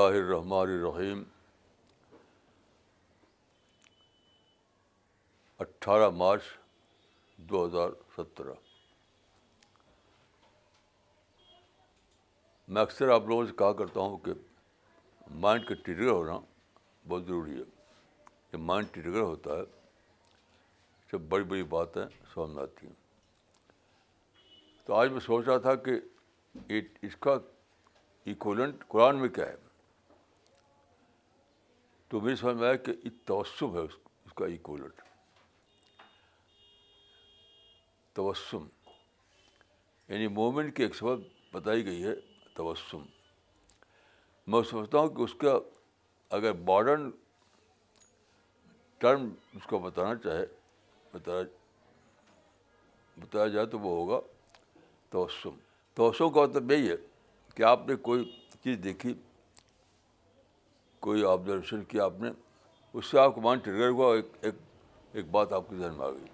اللہ الرحمن الرحیم اٹھارہ مارچ دو ہزار سترہ۔ میں اکثر آپ لوگوں سے کہا کرتا ہوں کہ مائنڈ کا ٹریگر ہونا بہت ضروری ہے۔ جب مائنڈ ٹریگر ہوتا ہے جب بڑی بڑی باتیں سمجھ میں آتی ہیں۔ تو آج میں سوچ رہا تھا کہ اس کا ایکولنٹ قرآن میں کیا ہے۔ تو مجھے سمجھ میں آیا کہ توسم ہے اس کا ایکولنٹ توسم. یعنی مومنٹ کی ایک سبب بتائی گئی ہے توسم. میں سمجھتا ہوں کہ اس کا اگر ماڈرن ٹرم اس کو بتانا چاہے، بتایا بتایا جائے تو وہ ہوگا توسم. توسم کا مطلب یہی ہے کہ آپ نے کوئی چیز دیکھی کوئی آبزرویشن کیا آپ نے؟ اس سے آپ کو مان ٹریگر ہوا، ایک ایک ایک بات آپ کے ذہن میں آ گئی۔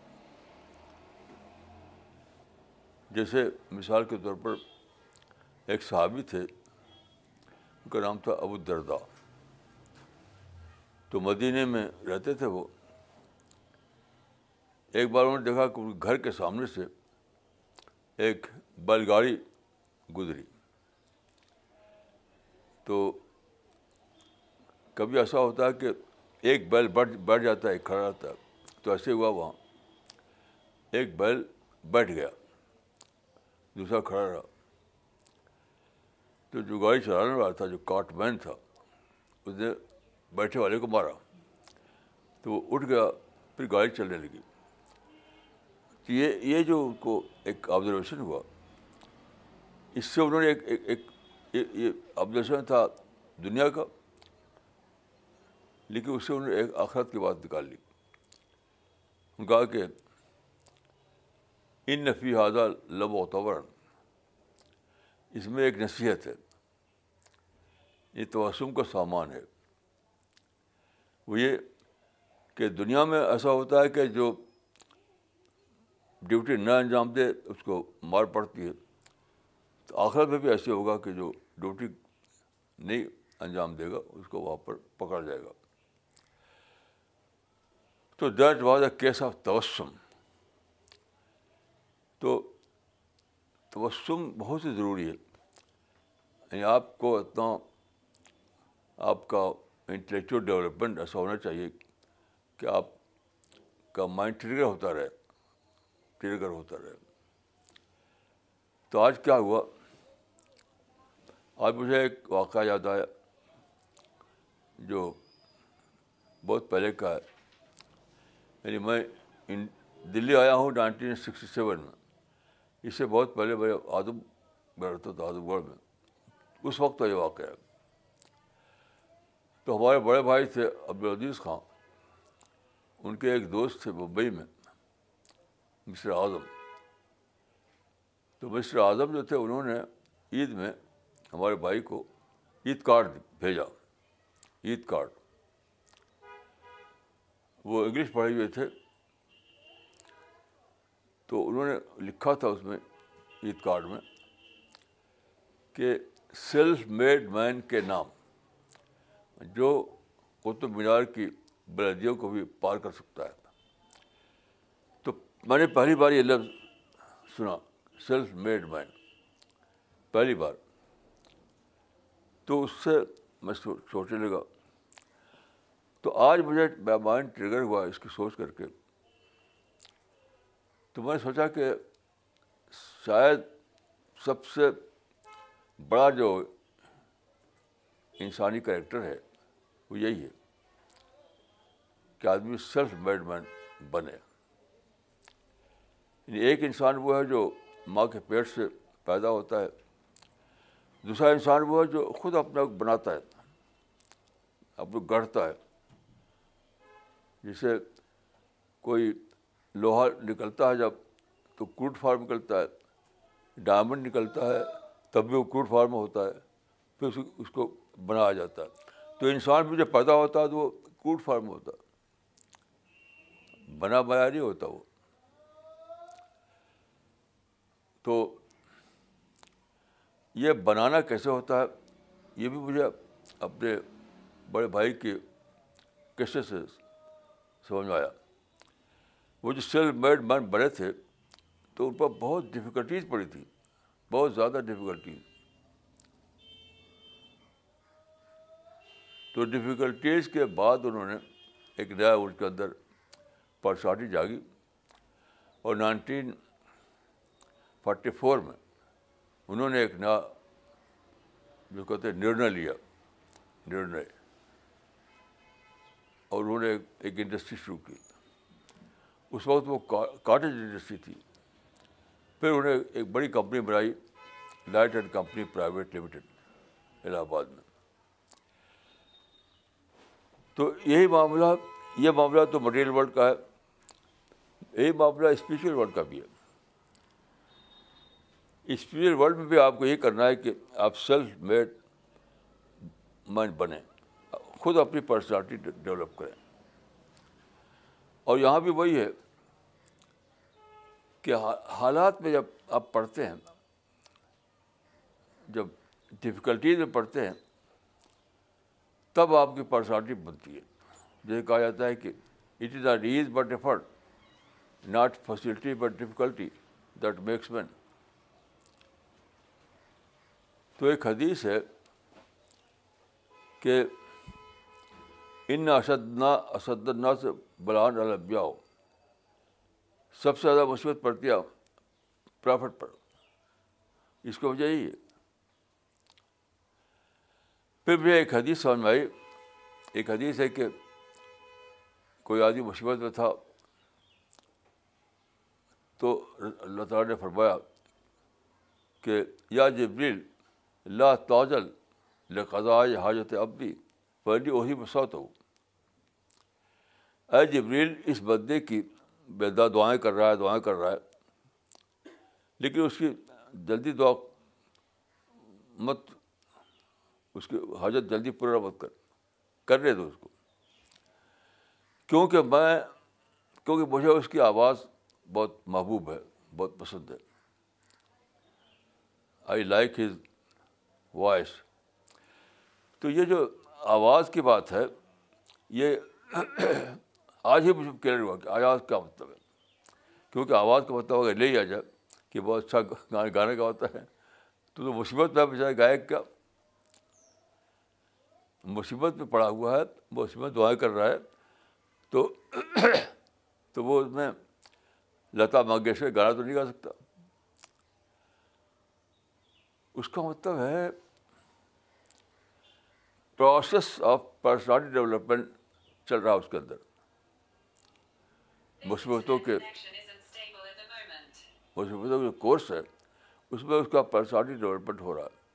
جیسے مثال کے طور پر ایک صحابی تھے، ان کا نام تھا ابو دردا تو مدینہ میں رہتے تھے وہ۔ ایک بار انہوں نے دیکھا کہ گھر کے سامنے سے ایک بیل گاڑی گزری۔ تو کبھی ایسا ہوتا ہے کہ ایک بیل بیٹھ بیٹھ جاتا ہے ایک کھڑا رہتا ہے۔ تو ایسے ہوا وہاں۔ ایک بیل بیٹھ گیا۔ دوسرا کھڑا رہا۔ تو جو گاڑی چلانے والا تھا، جو کاٹ مین تھا، اس نے بیٹھے والے کو مارا۔ تو وہ اٹھ گیا، پھر گاڑی چلنے لگی۔ تو یہ یہ جو ان کو ایک آبزرویشن ہوا، اس سے انہوں نے ایک ایک یہ آبزرویشن تھا دنیا کا۔ لیکن اس سے انہوں نے ایک آخرت کی بات نکال لی۔ ان کہا کہ ان نفی حاضہ لب و تورن اس میں ایک نصیحت ہے۔ یہ توسم کا سامان ہے۔ وہ یہ کہ دنیا میں ایسا ہوتا ہے کہ جو ڈیوٹی نہ انجام دے، اس کو مار پڑتی ہے۔ تو آخرت میں بھی ایسے ہوگا کہ جو ڈیوٹی نہیں انجام دے گا، اس کو وہاں پر پکڑ جائے گا۔ تو that was a case of توسم۔ تو توسم بہت ہی ضروری ہے۔ یعنی آپ کو اتنا آپ کا انٹلیکچوئل ڈیولپمنٹ ایسا ہونا چاہیے کہ آپ کا مائنڈ ٹریگر ہوتا رہے ٹریگر ہوتا رہے۔ تو آج کیا ہوا؟ آج مجھے ایک واقعہ یاد آیا جو بہت پہلے کا ہے۔ یعنی میں دلی آیا ہوں نائنٹین سکسٹی سیون میں۔ اس سے بہت پہلے میں آدم میں رہتا تھا، آدم گڑھ میں۔ اس وقت کا یہ واقعہ ہے۔ تو ہمارے بڑے بھائی تھے عبدالعزیز خان۔ ان کے ایک دوست تھے ممبئی میں مسٹر اعظم۔ تو مسٹر اعظم جو تھے، انہوں نے عید میں ہمارے بھائی کو عید کارڈ بھیجا۔ عید کارڈ۔ وہ انگلش پڑھے ہوئے تھے، تو انہوں نے لکھا تھا اس میں عید کارڈ میں، کہ سیلف میڈ مین کے نام، جو قطب مینار کی بلدیوں کو بھی پار کر سکتا ہے۔ تو میں نے پہلی بار یہ لفظ سنا سیلف میڈ مین پہلی بار۔ تو اس سے میں سوچنے لگا تو آج مجھے مائنڈ ٹریگر ہوا اس کی سوچ کر کے۔ تو میں نے سوچا کہ شاید سب سے بڑا جو انسانی کریکٹر ہے، وہ یہی ہے کہ آدمی سیلف میڈ مین بنے۔ یعنی ایک انسان وہ ہے جو ماں کے پیٹ سے پیدا ہوتا ہے، دوسرا انسان وہ ہے جو خود اپنا بناتا ہے، اپنا گڑھتا ہے۔ جسے کوئی لوہا نکلتا ہے جب تو کروٹ فارم نکلتا ہے، ڈائمنڈ نکلتا ہے، تب بھی وہ کروٹ فارم ہوتا ہے، پھر اس کو بنایا جاتا ہے۔ تو انسان بھی جب پیدا ہوتا ہے تو وہ کروٹ فارم ہوتا ہے۔ بنا بنایا نہیں ہوتا وہ۔ تو یہ بنانا کیسے ہوتا ہے؟ یہ بھی مجھے اپنے بڑے بھائی کے کیسے سے سمجھ میں آیا۔ وہ جو سیلف میڈ مین بنے تھے تو ان پر بہت ڈفیکلٹیز پڑی تھی، بہت زیادہ ڈفیکلٹیز تو ڈفیکلٹیز کے بعد انہوں نے ایک نیا ان کے اندر پرسنالٹی جاگی اور نائنٹین فورٹی فور میں انہوں نے ایک نیا جو کہتے ہیں نرنے لیا۔ نرنے اور انہوں نے ایک انڈسٹری شروع کی۔ اس وقت وہ کاٹیج انڈسٹری تھی۔ پھر انہوں نے ایک بڑی کمپنی بنائی light and company private limited Allahabad میں۔ تو یہی معاملہ، یہ معاملہ تو مٹیریل ورلڈ کا ہے۔ یہی معاملہ اسپریچل ورلڈ کا بھی ہے۔ اسپریچل ورلڈ میں بھی آپ کو یہ کرنا ہے کہ آپ سیلف میڈ مائنڈ بنیں۔ خود اپنی پرسنالٹی ڈیولپ کریں۔ اور یہاں بھی وہی ہے کہ حالات میں جب آپ پڑھتے ہیں، جب ڈفیکلٹیز میں پڑھتے ہیں، تب آپ کی پرسنالٹی بنتی ہے۔ جیسے کہا جاتا ہے کہ it is a raise but effort not facility but difficulty that makes man تو ایک حدیث ہے کہ ان اسدنا اسدنا سے بلان البیا ہو سب سے زیادہ مصیبت پڑتی ہے پرافٹ پر۔ اس کی وجہ یہی ہے۔ پھر مجھے ایک حدیث سمجھ میں آئی۔ ایک حدیث ہے کہ کوئی آدمی مصیبت میں تھا تو اللہ تعالیٰ نے فرمایا کہ یا جبریل، لا تاجل لقضاء حاجت اب بھی پہلی وہی مسوت ہو۔ اے جبریل، اس بدے کی بیدا دعائیں کر رہا ہے، دعائیں کر رہا ہے، لیکن اس کی جلدی دعا مت، اس کی حاجت جلدی پورا مت کر کرنے دو اس کو۔ کیونکہ میں، کیونکہ مجھے اس کی آواز بہت محبوب ہے، بہت پسند ہے۔ آئی لائک ہز وائس تو یہ جو آواز کی بات ہے، یہ آج ہی مجھے کلیئر ہوا کہ آواز کیا مطلب ہے؟ کیونکہ آواز کا مطلب اگر لے آ جائے کہ بہت اچھا گانے گانے کا ہوتا ہے، تو تو مصیبت میں بچائے گائک کا مصیبت میں پڑا ہوا ہے وہ اس میں دعائیں کر رہا ہے، تو تو وہ اس میں لتا منگیشکر گانا تو نہیں گا سکتا۔ اس کا مطلب ہے پروسیس آف پرسنالٹی ڈیولپمنٹ چل رہا ہے اس کے اندر۔ مصیبتوں کے مصیبتوں کے کورس ہے اس میں اس کا پرسنالٹی ڈیولپمنٹ ہو رہا ہے۔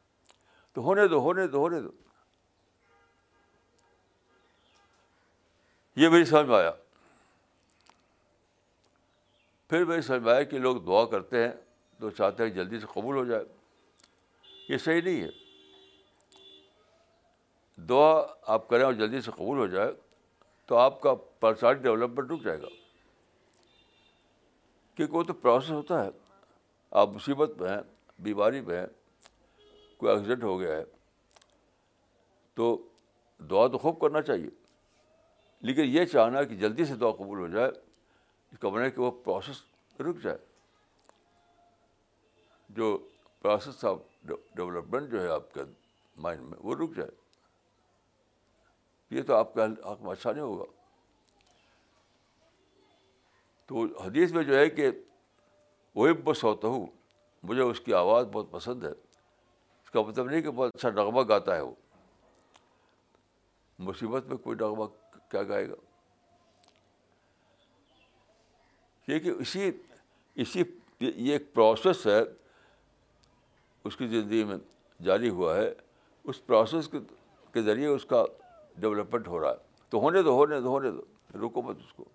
تو ہونے دو ہونے دو ہونے دو۔ یہ میری سمجھ میں آیا۔ پھر میری سمجھ میں آیا کہ لوگ دعا کرتے ہیں تو چاہتے ہیں جلدی سے قبول ہو جائے۔ یہ صحیح نہیں ہے۔ دعا آپ کریں اور جلدی سے قبول ہو جائے، تو آپ کا پرسنالٹی ڈیولپمنٹ رک جائے گا۔ کیونکہ وہ تو پروسیس ہوتا ہے۔ آپ مصیبت میں ہیں، بیماری میں ہیں، کوئی ایکسیڈنٹ ہو گیا ہے، تو دعا تو خوب کرنا چاہیے۔ لیکن یہ چاہنا کہ جلدی سے دعا قبول ہو جائے، اس کا بنے کہ وہ پروسیس رک جائے۔ جو پروسیس آف ڈیولپمنٹ جو ہے آپ کے مائنڈ میں، وہ رک جائے۔ یہ تو آپ کا حق میں اچھا نہیں ہوگا۔ تو حدیث میں جو ہے کہ وہی بس ہوتا ہوں، مجھے اس کی آواز بہت پسند ہے۔ اس کا مطلب نہیں کہ بہت اچھا نغمہ گاتا ہے وہ۔ مصیبت میں کوئی نغمہ کیا گائے گا؟ یہ کہ اسی اسی یہ ایک پروسیس ہے، اس کی زندگی میں جاری ہوا ہے۔ اس پروسیس کے ذریعے اس کا ڈیولپمنٹ ہو رہا ہے تو ہونے دو ہونے دو ہونے دو رکو مت اس کو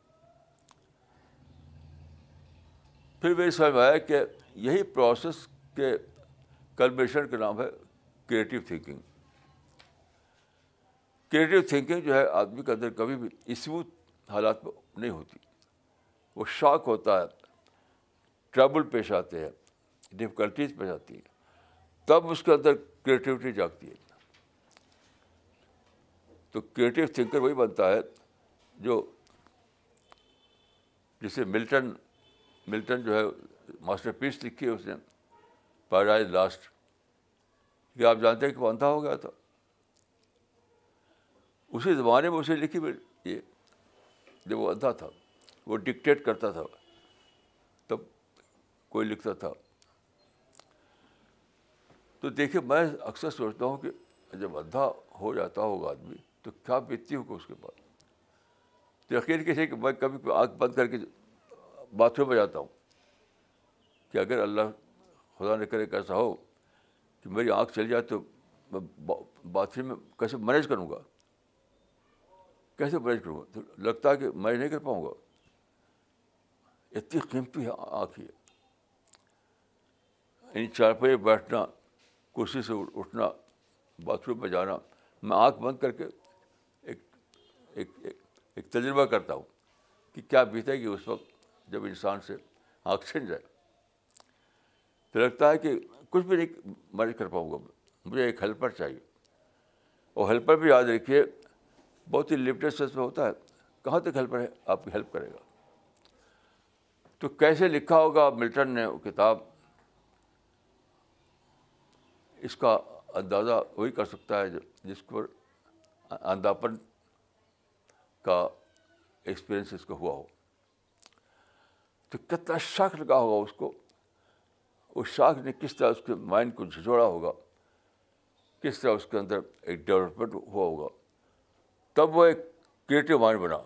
پھر میری سمجھ میں آیا کہ یہی پروسیس کے کلبریشن کا نام ہے کریٹیو تھنکنگ کریٹیو تھنکنگ جو ہے آدمی کے اندر کبھی بھی اسموتھ حالات میں نہیں ہوتی وہ شاک ہوتا ہے ٹربل پیش آتے ہیں ڈفیکلٹیز پیش آتی ہیں تب اس کے اندر کریٹیوٹی جاگتی ہے تو کریٹیو تھنکر وہی بنتا ہے جو جسے ملٹن ملٹن جو ہے ماسٹر پیس لکھی ہے اس نے پیراڈائز لاسٹ کیا آپ جانتے ہیں کہ وہ اندھا ہو گیا تھا۔ اسی زمانے میں اسے لکھی یہ جب وہ اندھا تھا، وہ ڈکٹیٹ کرتا تھا، تب کوئی لکھتا تھا۔ تو دیکھیے، میں اکثر سوچتا ہوں کہ جب اندھا ہو جاتا ہوگا آدمی تو کیا بیتتی ہوگا اس کے پاس تو یقین کیسے کہ میں کبھی آنکھ بند کر کے باتھ روم میں جاتا ہوں کہ اگر اللہ خدا نے کرے کیسا ہو کہ میری آنکھ چل جائے تو میں باتھ روم میں کیسے مینیج کروں گا؟ کیسے مینیج کروں گا؟ تو لگتا ہے کہ مینیج نہیں کر پاؤں گا۔ اتنی قیمتی ہے آنکھ ہے۔ یعنی چار پہ بیٹھنا، کرسی سے اٹھنا باتھ روم میں جانا، میں آنکھ بند کر کے ایک ایک تجربہ کرتا ہوں کہ کیا بیتے گی اس وقت جب انسان سے آنکھ چھن جائے۔ تو لگتا ہے کہ کچھ بھی نہیں مینج کر پاؤں گا۔ مجھے ایک ہیلپر چاہیے۔ اور ہیلپر بھی یاد رکھیے، بہت ہی لمیٹیڈ سینس میں ہوتا ہے۔ کہاں تک ہیلپر ہے؟ آپ کی ہیلپ کرے گا۔ تو کیسے لکھا ہوگا ملٹن نے وہ کتاب؟ اس کا اندازہ وہی کر سکتا ہے جس پر اندھاپن کا ایکسپیرئنس اس کو ہوا ہو۔ تو کتنا شاک لگا ہوگا اس کو۔ اس شاک نے کس طرح اس کے مائنڈ کو جھجوڑا ہوگا۔ کس طرح اس کے اندر ایک ڈیولپمنٹ ہوا ہوگا۔ تب وہ ایک کریٹیو مائنڈ بنا۔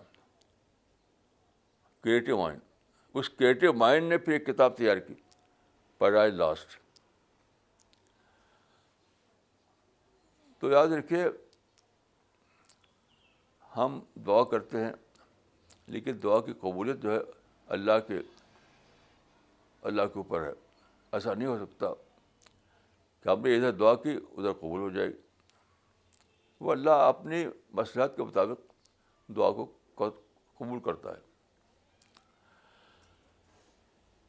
کریٹیو مائنڈ اس کریٹیو مائنڈ نے پھر ایک کتاب تیار کی۔ پیراڈائز لاسٹ تو یاد رکھیے ہم دعا کرتے ہیں، لیکن دعا کی قبولیت جو ہے اللہ کے اللہ کے اوپر ہے۔ ایسا نہیں ہو سکتا کہ ہم نے ادھر دعا کی، ادھر قبول ہو جائے۔ گی وہ اللہ اپنی مصلاحت کے مطابق دعا کو قبول کرتا ہے۔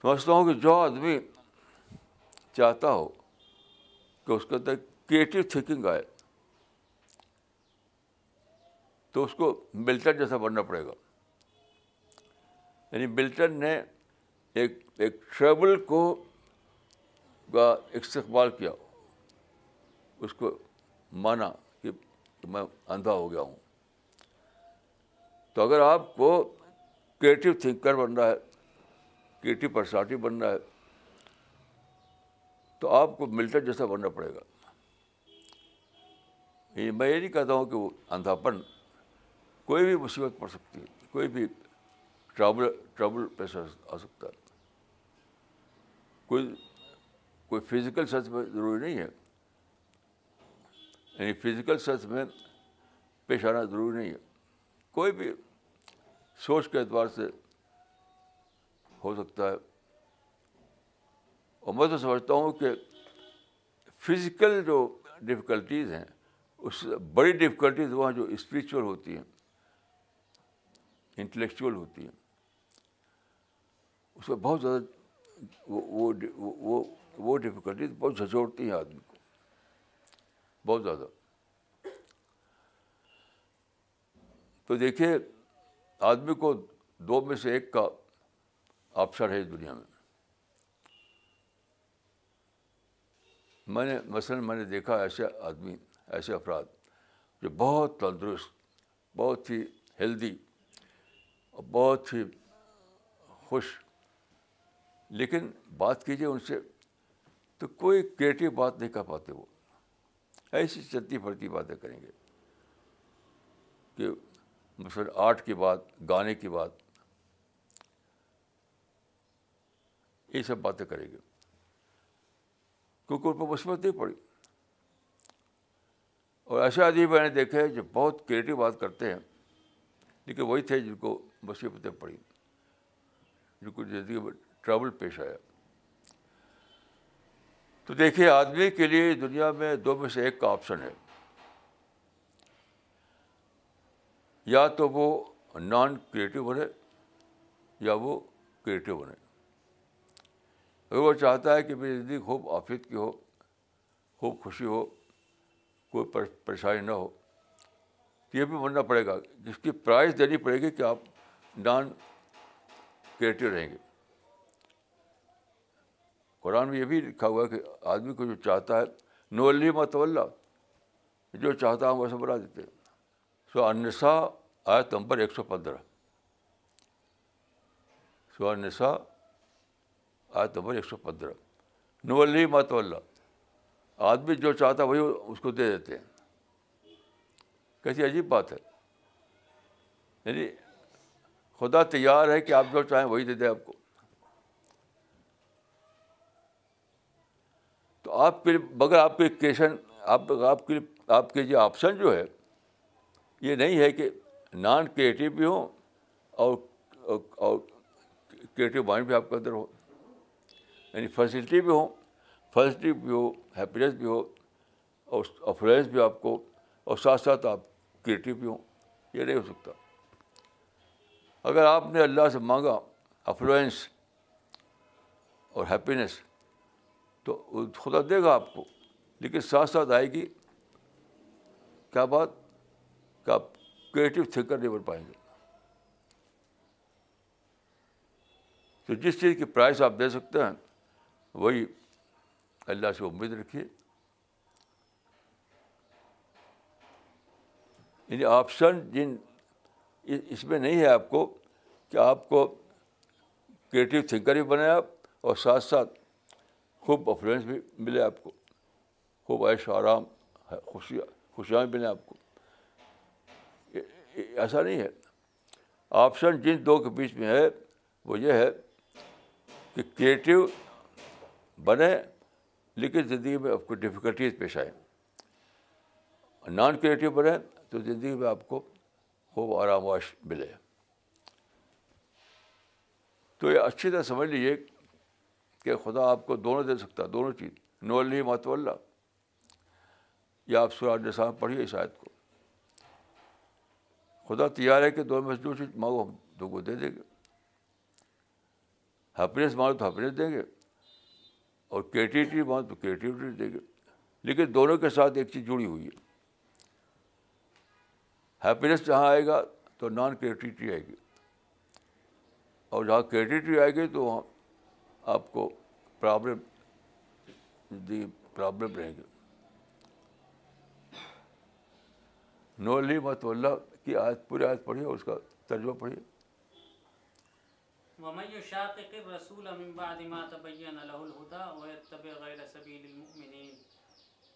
سمجھتا ہوں کہ جو آدمی چاہتا ہو کہ اس کے اندر کریٹیو تھنکنگ آئے تو اس کو ملٹن جیسا بننا پڑے گا۔ یعنی ملٹن نے ایک ایک ٹریبل کو، کا استقبال کیا۔ اس کو مانا کہ میں اندھا ہو گیا ہوں۔ تو اگر آپ کو کریٹیو تھنکر بننا ہے، کریٹیو پرسنالٹی بننا ہے، تو آپ کو ملٹن جیسا بننا پڑے گا۔ یعنی میں یہ نہیں کہتا ہوں کہ وہ اندھاپن کوئی بھی مصیبت پڑ سکتی ہے، کوئی بھی ٹرابل ٹرابل پیسہ آ سکتا ہے۔ کوئی کوئی فزیکل سچ میں ضروری نہیں ہے۔ یعنی فزیکل سچ میں پیش آنا ضروری نہیں ہے۔ کوئی بھی سوچ کے اعتبار سے ہو سکتا ہے۔ اور میں تو سمجھتا ہوں کہ فزیکل جو ڈفیکلٹیز ہیں، اس بڑی ڈفیکلٹیز وہاں جو اسپریچول ہوتی ہیں۔ انٹلیکچوئل ہوتی ہیں۔ اس میں بہت زیادہ وہ وہ وہ ڈفیکلٹیز بہت جھجوڑتی ہیں آدمی کو۔ بہت زیادہ۔ تو دیکھیے، آدمی کو دو میں سے ایک کا آپشن ہے اس دنیا میں۔ میں نے، مثلاً میں نے دیکھا ایسے آدمی، ایسے افراد جو بہت تندرست، بہت ہی ہیلدی بہت ہی خوش۔ لیکن بات کیجیے ان سے تو کوئی کریٹیو بات نہیں کر پاتے وہ۔ ایسی چلتی پھرتی باتیں کریں گے کہ مثلاً آرٹ کی بات، گانے کی بات، یہ سب باتیں کریں گے۔ کیونکہ ان پر مثبت نہیں پڑی۔ اور ایسے آدمی میں نے دیکھے جو بہت کریٹیو بات کرتے ہیں، لیکن وہی تھے جن کو مصیبتیں پڑی۔ جن کو زندگی میں ٹربل پیش آیا۔ تو دیکھیے، آدمی کے لیے دنیا میں دو میں سے ایک کا آپشن ہے۔ یا تو وہ نان کریٹو بنے یا وہ کریٹو بنے۔ اگر وہ چاہتا ہے کہ میری زندگی خوب آفیت کی ہو، خوب خوشی ہو، کوئی پریشانی نہ ہو، تو یہ بھی ماننا پڑے گا۔ جس کی پرائز دینی پڑے گی کہ آپ نان کریٹو رہیں گے۔ قرآن میں یہ بھی لکھا ہوا ہے کہ آدمی کو جو چاہتا ہے نولی مت اللہ جو چاہتا ہے ویسے بنا دیتے سو انسا آیت نمبر ایک سو پندرہ۔ سو انسا آیت نمبر ایک سو پندرہ۔ نولی مت اللہ آدمی جو چاہتا ہے وہی اس کو دے دیتے ہیں۔ کیسی عجیب بات ہے۔ یعنی خدا تیار ہے کہ آپ جو چاہیں وہی دے دیں آپ کو۔ تو آپ کے مگر آپ کے کیشن آپ آپ کے آپ کے جو آپشن جو ہے، یہ نہیں ہے کہ نان کریٹیو بھی ہوں اور اور کریٹیو مائنڈ بھی آپ کے اندر ہو۔ یعنی فیسلٹی بھی ہوں فیسلٹی بھی ہو ہیپینیس بھی ہو، اور افلوئنس بھی آپ کو، اور ساتھ ساتھ آپ کریٹیو بھی ہوں۔ یہ نہیں ہو سکتا۔ اگر آپ نے اللہ سے مانگا افلوئنس اور ہیپینیس، تو خدا دے گا آپ کو، لیکن ساتھ ساتھ آئے گی، کیا بات؟ کہ آپ کریٹیو تھنکر نہیں بن پائیں گے۔ تو جس چیز کی پرائز آپ دے سکتے ہیں، وہی اللہ سے امید رکھیے۔ یعنی آپشن جن اس میں نہیں ہے آپ کو کہ آپ کو کریٹیو تھنکر بھی بنے آپ اور ساتھ ساتھ خوب افلوئنس بھی ملے آپ کو، خوب عیش و آرام، خوشی، خوشیاں بھی ملیں آپ کو۔ ایسا نہیں ہے۔ آپشن جن دو کے بیچ میں ہے، وہ یہ ہے کہ کریٹیو بنے لیکن زندگی میں آپ کو ڈفیکلٹیز پیش آئیں۔ نان کریٹیو بنے تو زندگی میں آپ کو خوب آرام واش ملے۔ تو یہ اچھی طرح سمجھ لیجیے کہ خدا آپ کو دونوں دے سکتا دونوں چیز۔ نو اللہ مات اللہ۔ یا آپ سورا نسام پڑھیے شاید کو۔ خدا تیار ہے کہ دونوں میں جو چیز مانگو، ہم دو کو دے دیں گے۔ ہیپینیس مانگو تو ہیپینیس دیں گے۔ اور کریٹیوٹی مانگو تو کریٹیوٹی دیں گے۔ لیکن دونوں کے ساتھ ایک چیز جڑی ہوئی ہے۔ ہیپینیس جہاں آئے گا تو نان کریٹیوٹی آئے گی۔ اور جہاں کریٹیوٹی آئے گی تو وہاں آپ کو پرابلم دی پرابلم رہیں گے۔ نو لی مت اللہ کی آیت، پوری آیت پڑھیے اور اس کا ترجمہ پڑھیے۔ ومن يشاقق الرسول من بعد ما تبين له الهدى ويتبع غير سبيل المؤمنين،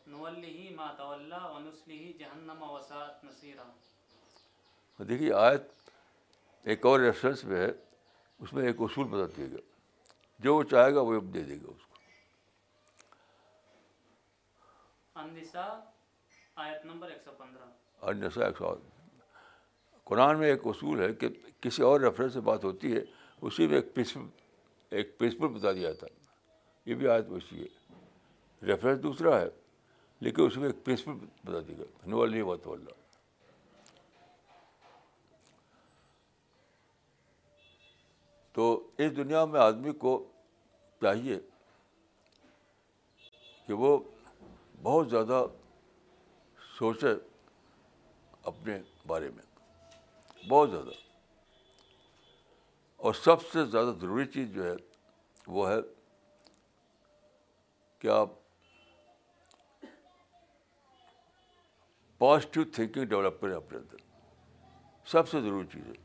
نوله ما تولى ونسله جهنم وساءت مصيرا۔ دیکھیے آیت ایک اور ریفرنس میں ہے اس میں ایک اصول بتا دیے گا جو وہ چاہے گا وہ دے دے گا اس کو۔ آیت نمبر 115 اور نسا ایک سو قرآن میں ایک اصول ہے کہ کسی اور ریفرنس سے بات ہوتی ہے اسی میں ایک پرنسپل ایک پرنسپل بتا دیا جاتا ہے یہ بھی آیت ویسی ہے۔ ریفرنس دوسرا ہے لیکن اس میں ایک پرنسپل بتا دی گیا نو اللہ وط اللہ تو اس دنیا میں آدمی کو چاہیے کہ وہ بہت زیادہ سوچے اپنے بارے میں، بہت زیادہ۔ اور سب سے زیادہ ضروری چیز جو ہے وہ ہے کہ آپ پازیٹیو تھنکنگ ڈیولپ کریں اپنے اندر۔ سب سے ضروری چیز ہے۔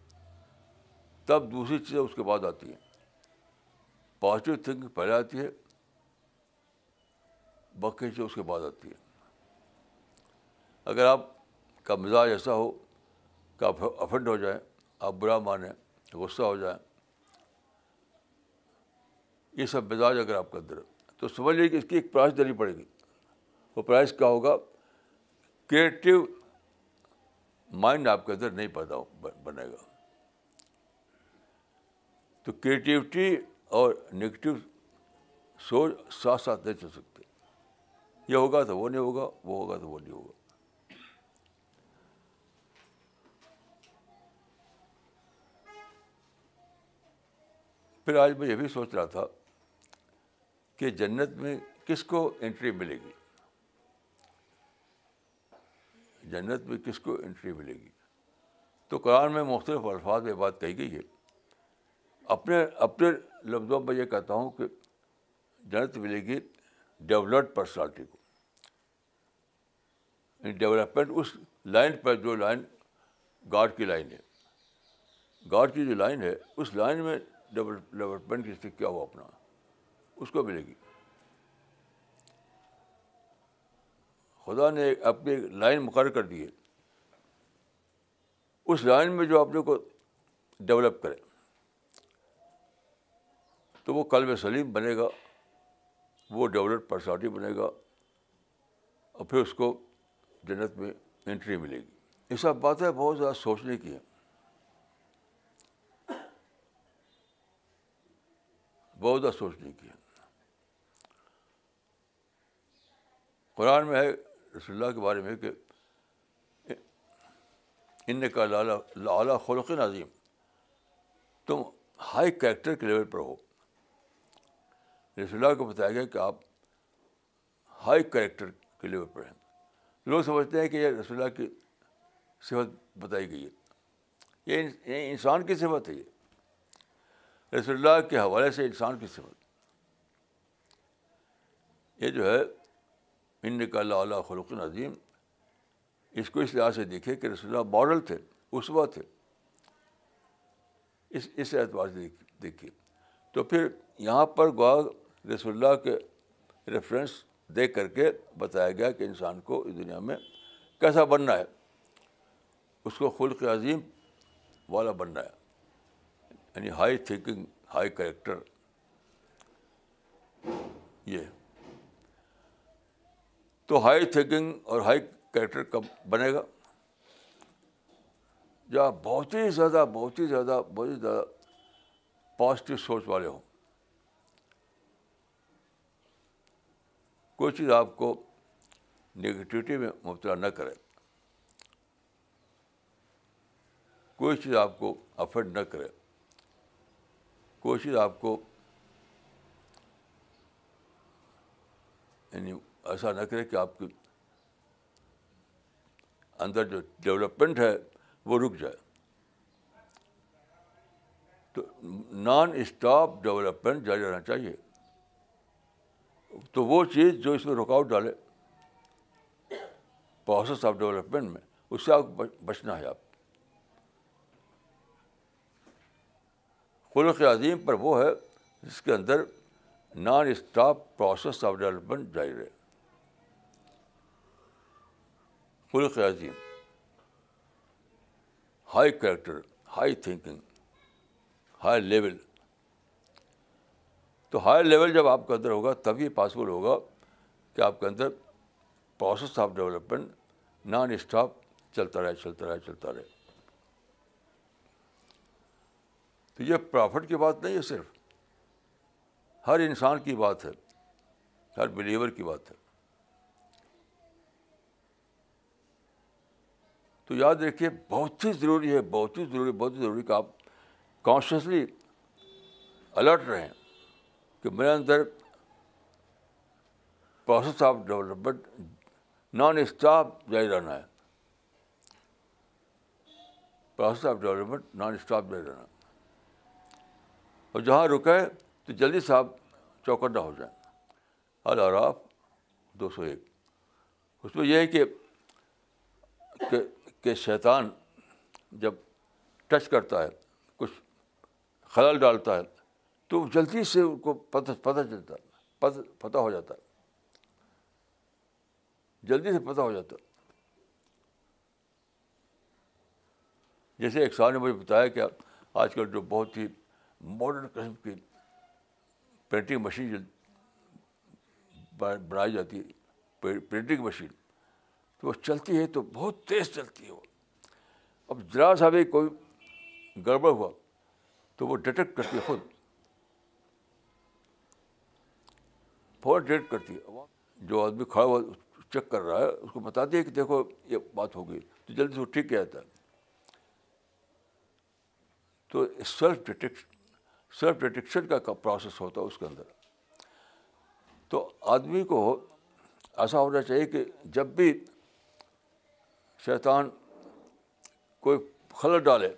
تب دوسری چیزیں اس کے بعد آتی ہیں۔ پازیٹیو تھنکنگ پہلے آتی ہے، باقی چیزیں اس کے بعد آتی ہے اگر آپ کا مزاج ایسا ہو کہ آپ افنڈ ہو جائیں، آپ برا مانیں، غصہ ہو جائیں، یہ سب مزاج اگر آپ کے اندر ہے، تو سمجھ لیجیے کہ اس کی ایک پرائز دینی پڑے گی۔ وہ پرائز کیا ہوگا؟ کریٹیو مائنڈ آپ کے اندر نہیں پیدا بنے گا۔ تو کریٹیوٹی اور نگیٹو سوچ ساتھ ساتھ نہیں چل سکتے۔ یہ ہوگا تو وہ نہیں ہوگا، وہ ہوگا تو وہ نہیں ہوگا۔ پھر آج میں یہ بھی سوچ رہا تھا کہ جنت میں کس کو انٹری ملے گی؟ جنت میں کس کو انٹری ملے گی؟ تو قرآن میں مختلف الفاظ میں بات کہی گئی ہے۔ اپنے اپنے لفظوں میں یہ کہتا ہوں کہ جنت ملے گی ڈیولپڈ پرسنالٹی کو۔ یعنی ڈیولپمنٹ اس لائن پر جو لائن گاڈ کی لائن ہے۔ گاڈ کی جو لائن ہے، اس لائن میں ڈیولپمنٹ کی کیا ہوا اپنا؟ اس کو ملے گی۔ خدا نے اپنی لائن مقرر کر دی ہے۔ اس لائن میں جو اپنے کو ڈیولپ کرے۔ تو وہ قلب سلیم بنے گا، وہ ڈیولپ پرسنالٹی بنے گا اور پھر اس کو جنت میں انٹری ملے گی۔ یہ سب باتیں بہت زیادہ سوچنے کی ہیں۔ بہت زیادہ سوچنے کی ہیں۔ قرآن میں ہے رسول اللہ کے بارے میں کہ ان کا لالا لالا خلق عظیم، تم ہائی کریکٹر کے لیول پر ہو۔ رسول اللہ کو بتایا گیا کہ آپ ہائی کریکٹر کے لیول پر ہیں۔ لوگ سمجھتے ہیں کہ یہ رسول اللہ کی صفت بتائی گئی ہے۔ یہ انسان کی صفت ہے یہ۔ رسول اللہ کے حوالے سے انسان کی صفت۔ یہ جو ہے ان کا اللہ علیہ خلق عظیم۔ اس کو اس لحاظ سے دیکھے کہ رسول اللہ ماڈل تھے اسوا تھے۔ اس اس اعتبار سے دیکھیے۔ تو پھر یہاں پر گوا رسول اللہ کے ریفرنس دیکھ کر کے بتایا گیا کہ انسان کو اس دنیا میں کیسا بننا ہے۔ اس کو خلق عظیم والا بننا ہے۔ یعنی ہائی تھنکنگ ہائی کریکٹر یہ۔ تو ہائی تھنکنگ اور ہائی کریکٹر کب بنے گا؟ جب بہت ہی زیادہ، بہت ہی زیادہ، بہت ہی زیادہ پازیٹیو سوچ والے ہوں۔ کوئی چیز آپ کو نگیٹیوٹی میں مبتلا نہ کرے۔ کوئی چیز آپ کو افیکٹ نہ کرے۔ کوئی چیز آپ کو یعنی ایسا نہ کرے کہ آپ کی اندر جو ڈیولپمنٹ ہے وہ رک جائے۔ تو نان اسٹاپ ڈیولپمنٹ جاری رہنا چاہیے۔ تو وہ چیز جو اس میں رکاوٹ ڈالے پروسیس آف ڈیولپمنٹ میں، اس سے آپ بچنا ہے آپ۔ خلق عظیم پر وہ ہے جس کے اندر non stop process of development جاری رہے۔ خلق عظیم high character high thinking high level تو ہائی لیول جب آپ کے اندر ہوگا تبھی پاسبل ہوگا کہ آپ کے اندر process of development non stop چلتا رہے چلتا رہے چلتا رہے۔ تو یہ پرافٹ کی بات نہیں ہے صرف، ہر انسان کی بات ہے، ہر بلیور کی بات ہے۔ تو یاد رکھیے، بہت ہی ضروری ہے، بہت ہی ضروری، بہت ہی ضروری کہ آپ کانشیسلی الرٹ رہیں۔ کہ میرے اندر process of development non stop جاری رہنا ہے۔ Process of development non stop جاری رہنا۔ اور جہاں رکے تو جلدی سے آپ چوکٹا ہو جائیں۔ الراف دو سو ایک۔ اس میں یہ ہے کہ کہ شیطان جب ٹچ کرتا ہے، کچھ خلل ڈالتا ہے تو جلدی سے ان کو پتہ پتہ چلتا ہے پتہ ہو جاتا۔ جلدی سے پتہ ہو جاتا۔ جیسے ایک سال نے مجھے بتایا کہ آج کل جو بہت ہی ماڈرن قسم کی پرنٹنگ مشین بنائی جاتی ہے پرنٹنگ مشین تو وہ چلتی ہے تو بہت تیز چلتی ہے وہ۔ اب ذرا سا بھی کوئی گڑبڑ ہوا تو وہ ڈیٹیکٹ کرتی ہے خود۔ فوراً ڈیٹیکٹ کرتی ہے۔ جو آدمی کھڑا ہوا چیک کر رہا ہے، اس کو بتا دیا کہ دیکھو، یہ بات ہو گئی۔ تو جلدی سے وہ ٹھیک کیا جاتا ہے۔ تو سیلف ڈیٹیکشن سیلف ڈیٹیکشن کا پروسیس ہوتا ہے اس کے اندر۔ تو آدمی کو ایسا ہونا چاہیے کہ جب بھی شیطان کوئی خلط ڈالے،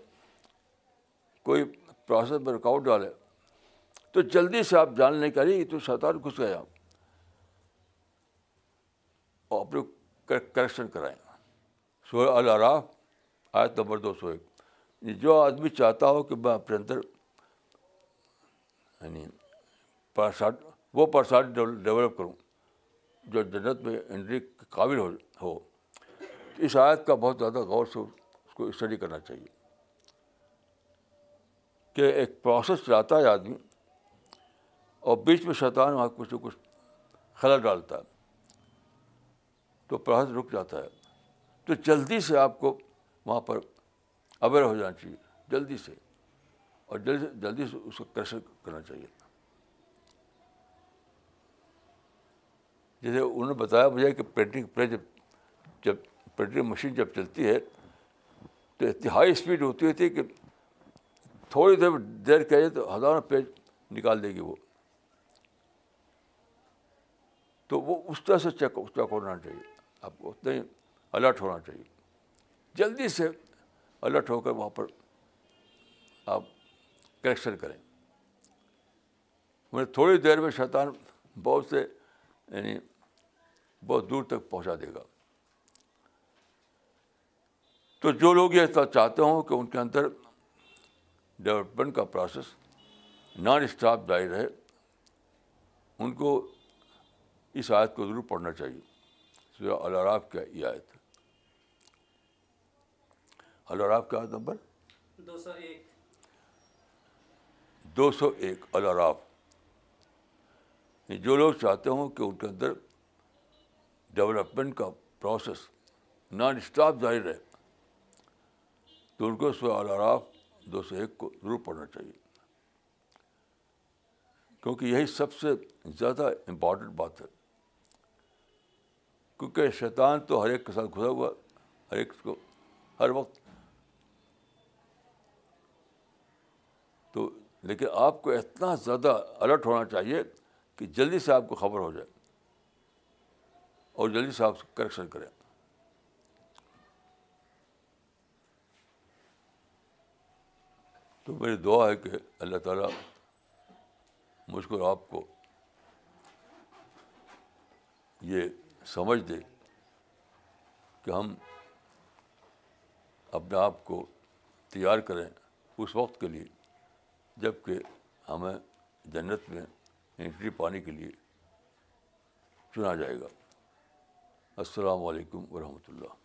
کوئی پروسیس میں رکاوٹ ڈالے تو جلدی سے آپ جان لیں کہ ارے تو شیطان گھس گیا۔ اور اپنے کریکشن کرائیں۔ سو الراف آیت نمبر دو سو ایک۔ یعنی جو آدمی چاہتا ہو کہ میں اپنے اندر یعنی پرساد وہ پرساد ڈیولپ کروں، جو جنت میں انٹری کے قابل ہو ہو۔ اس آیت کا بہت زیادہ غور سے اس کو اسٹڈی کرنا چاہیے۔ کہ ایک پروسیس چلاتا ہے آدمی۔ اور بیچ میں شیطان وہاں کچھ نہ کچھ خلل ڈالتا ہے۔ تو پروسیس رک جاتا ہے۔ تو جلدی سے آپ کو وہاں پر اویئر ہو جانا چاہیے، جلدی سے۔ اور جلدی سے جلدی سے اس کو کریکشن کرنا چاہیے۔ جیسے انہوں نے بتایا مجھے کہ پرنٹنگ پریس جب جب پرنٹنگ مشین جب چلتی ہے، تو اتنی ہائی اسپیڈ ہوتی تھی کہ تھوڑی دیر دیر کہے تو ہزاروں پیج نکال دے گی وہ۔ تو وہ اس طرح سے چیک چیک ہونا چاہیے۔ آپ کو اتنا ہی الرٹ ہونا چاہیے۔ جلدی سے الرٹ ہو کر وہاں پر آپ کریکشن کریں۔ مجھے تھوڑی دیر میں شیطان بہت سے یعنی بہت دور تک پہنچا دے گا۔ تو جو لوگ یہ چاہتے ہوں کہ ان کے اندر ڈیولپمنٹ کا پروسیس نان اسٹاپ جاری رہے، ان کو اس آیت کو ضرور پڑھنا چاہیے۔ سورہ الراف کا یہ آیت الراف کا آیت نمبر؟ دو سو ایک۔ دو سو ایک الراف جو لوگ چاہتے ہوں کہ ان کے اندر ڈیولپمنٹ کا پروسیس نان اسٹاپ جاری رہے، تو ان کو سو الراف دو سو ایک کو ضرور پڑھنا چاہیے۔ کیونکہ یہی سب سے زیادہ امپورٹنٹ بات ہے۔ کیونکہ شیطان تو ہر ایک کے ساتھ گھسا ہوا، ہر ایک کو ہر وقت۔ تو لیکن آپ کو اتنا زیادہ الرٹ ہونا چاہیے کہ جلدی سے آپ کو خبر ہو جائے اور جلدی سے آپ کریکشن کریں۔ تو میری دعا ہے کہ اللہ تعالیٰ مجھ کو آپ کو یہ سمجھ دے کہ ہم اپنے آپ کو تیار کریں اس وقت کے لیے، جبکہ ہمیں جنت میں انٹری پانے کے لیے چنا جائے گا۔ السلام علیکم ورحمۃ اللہ۔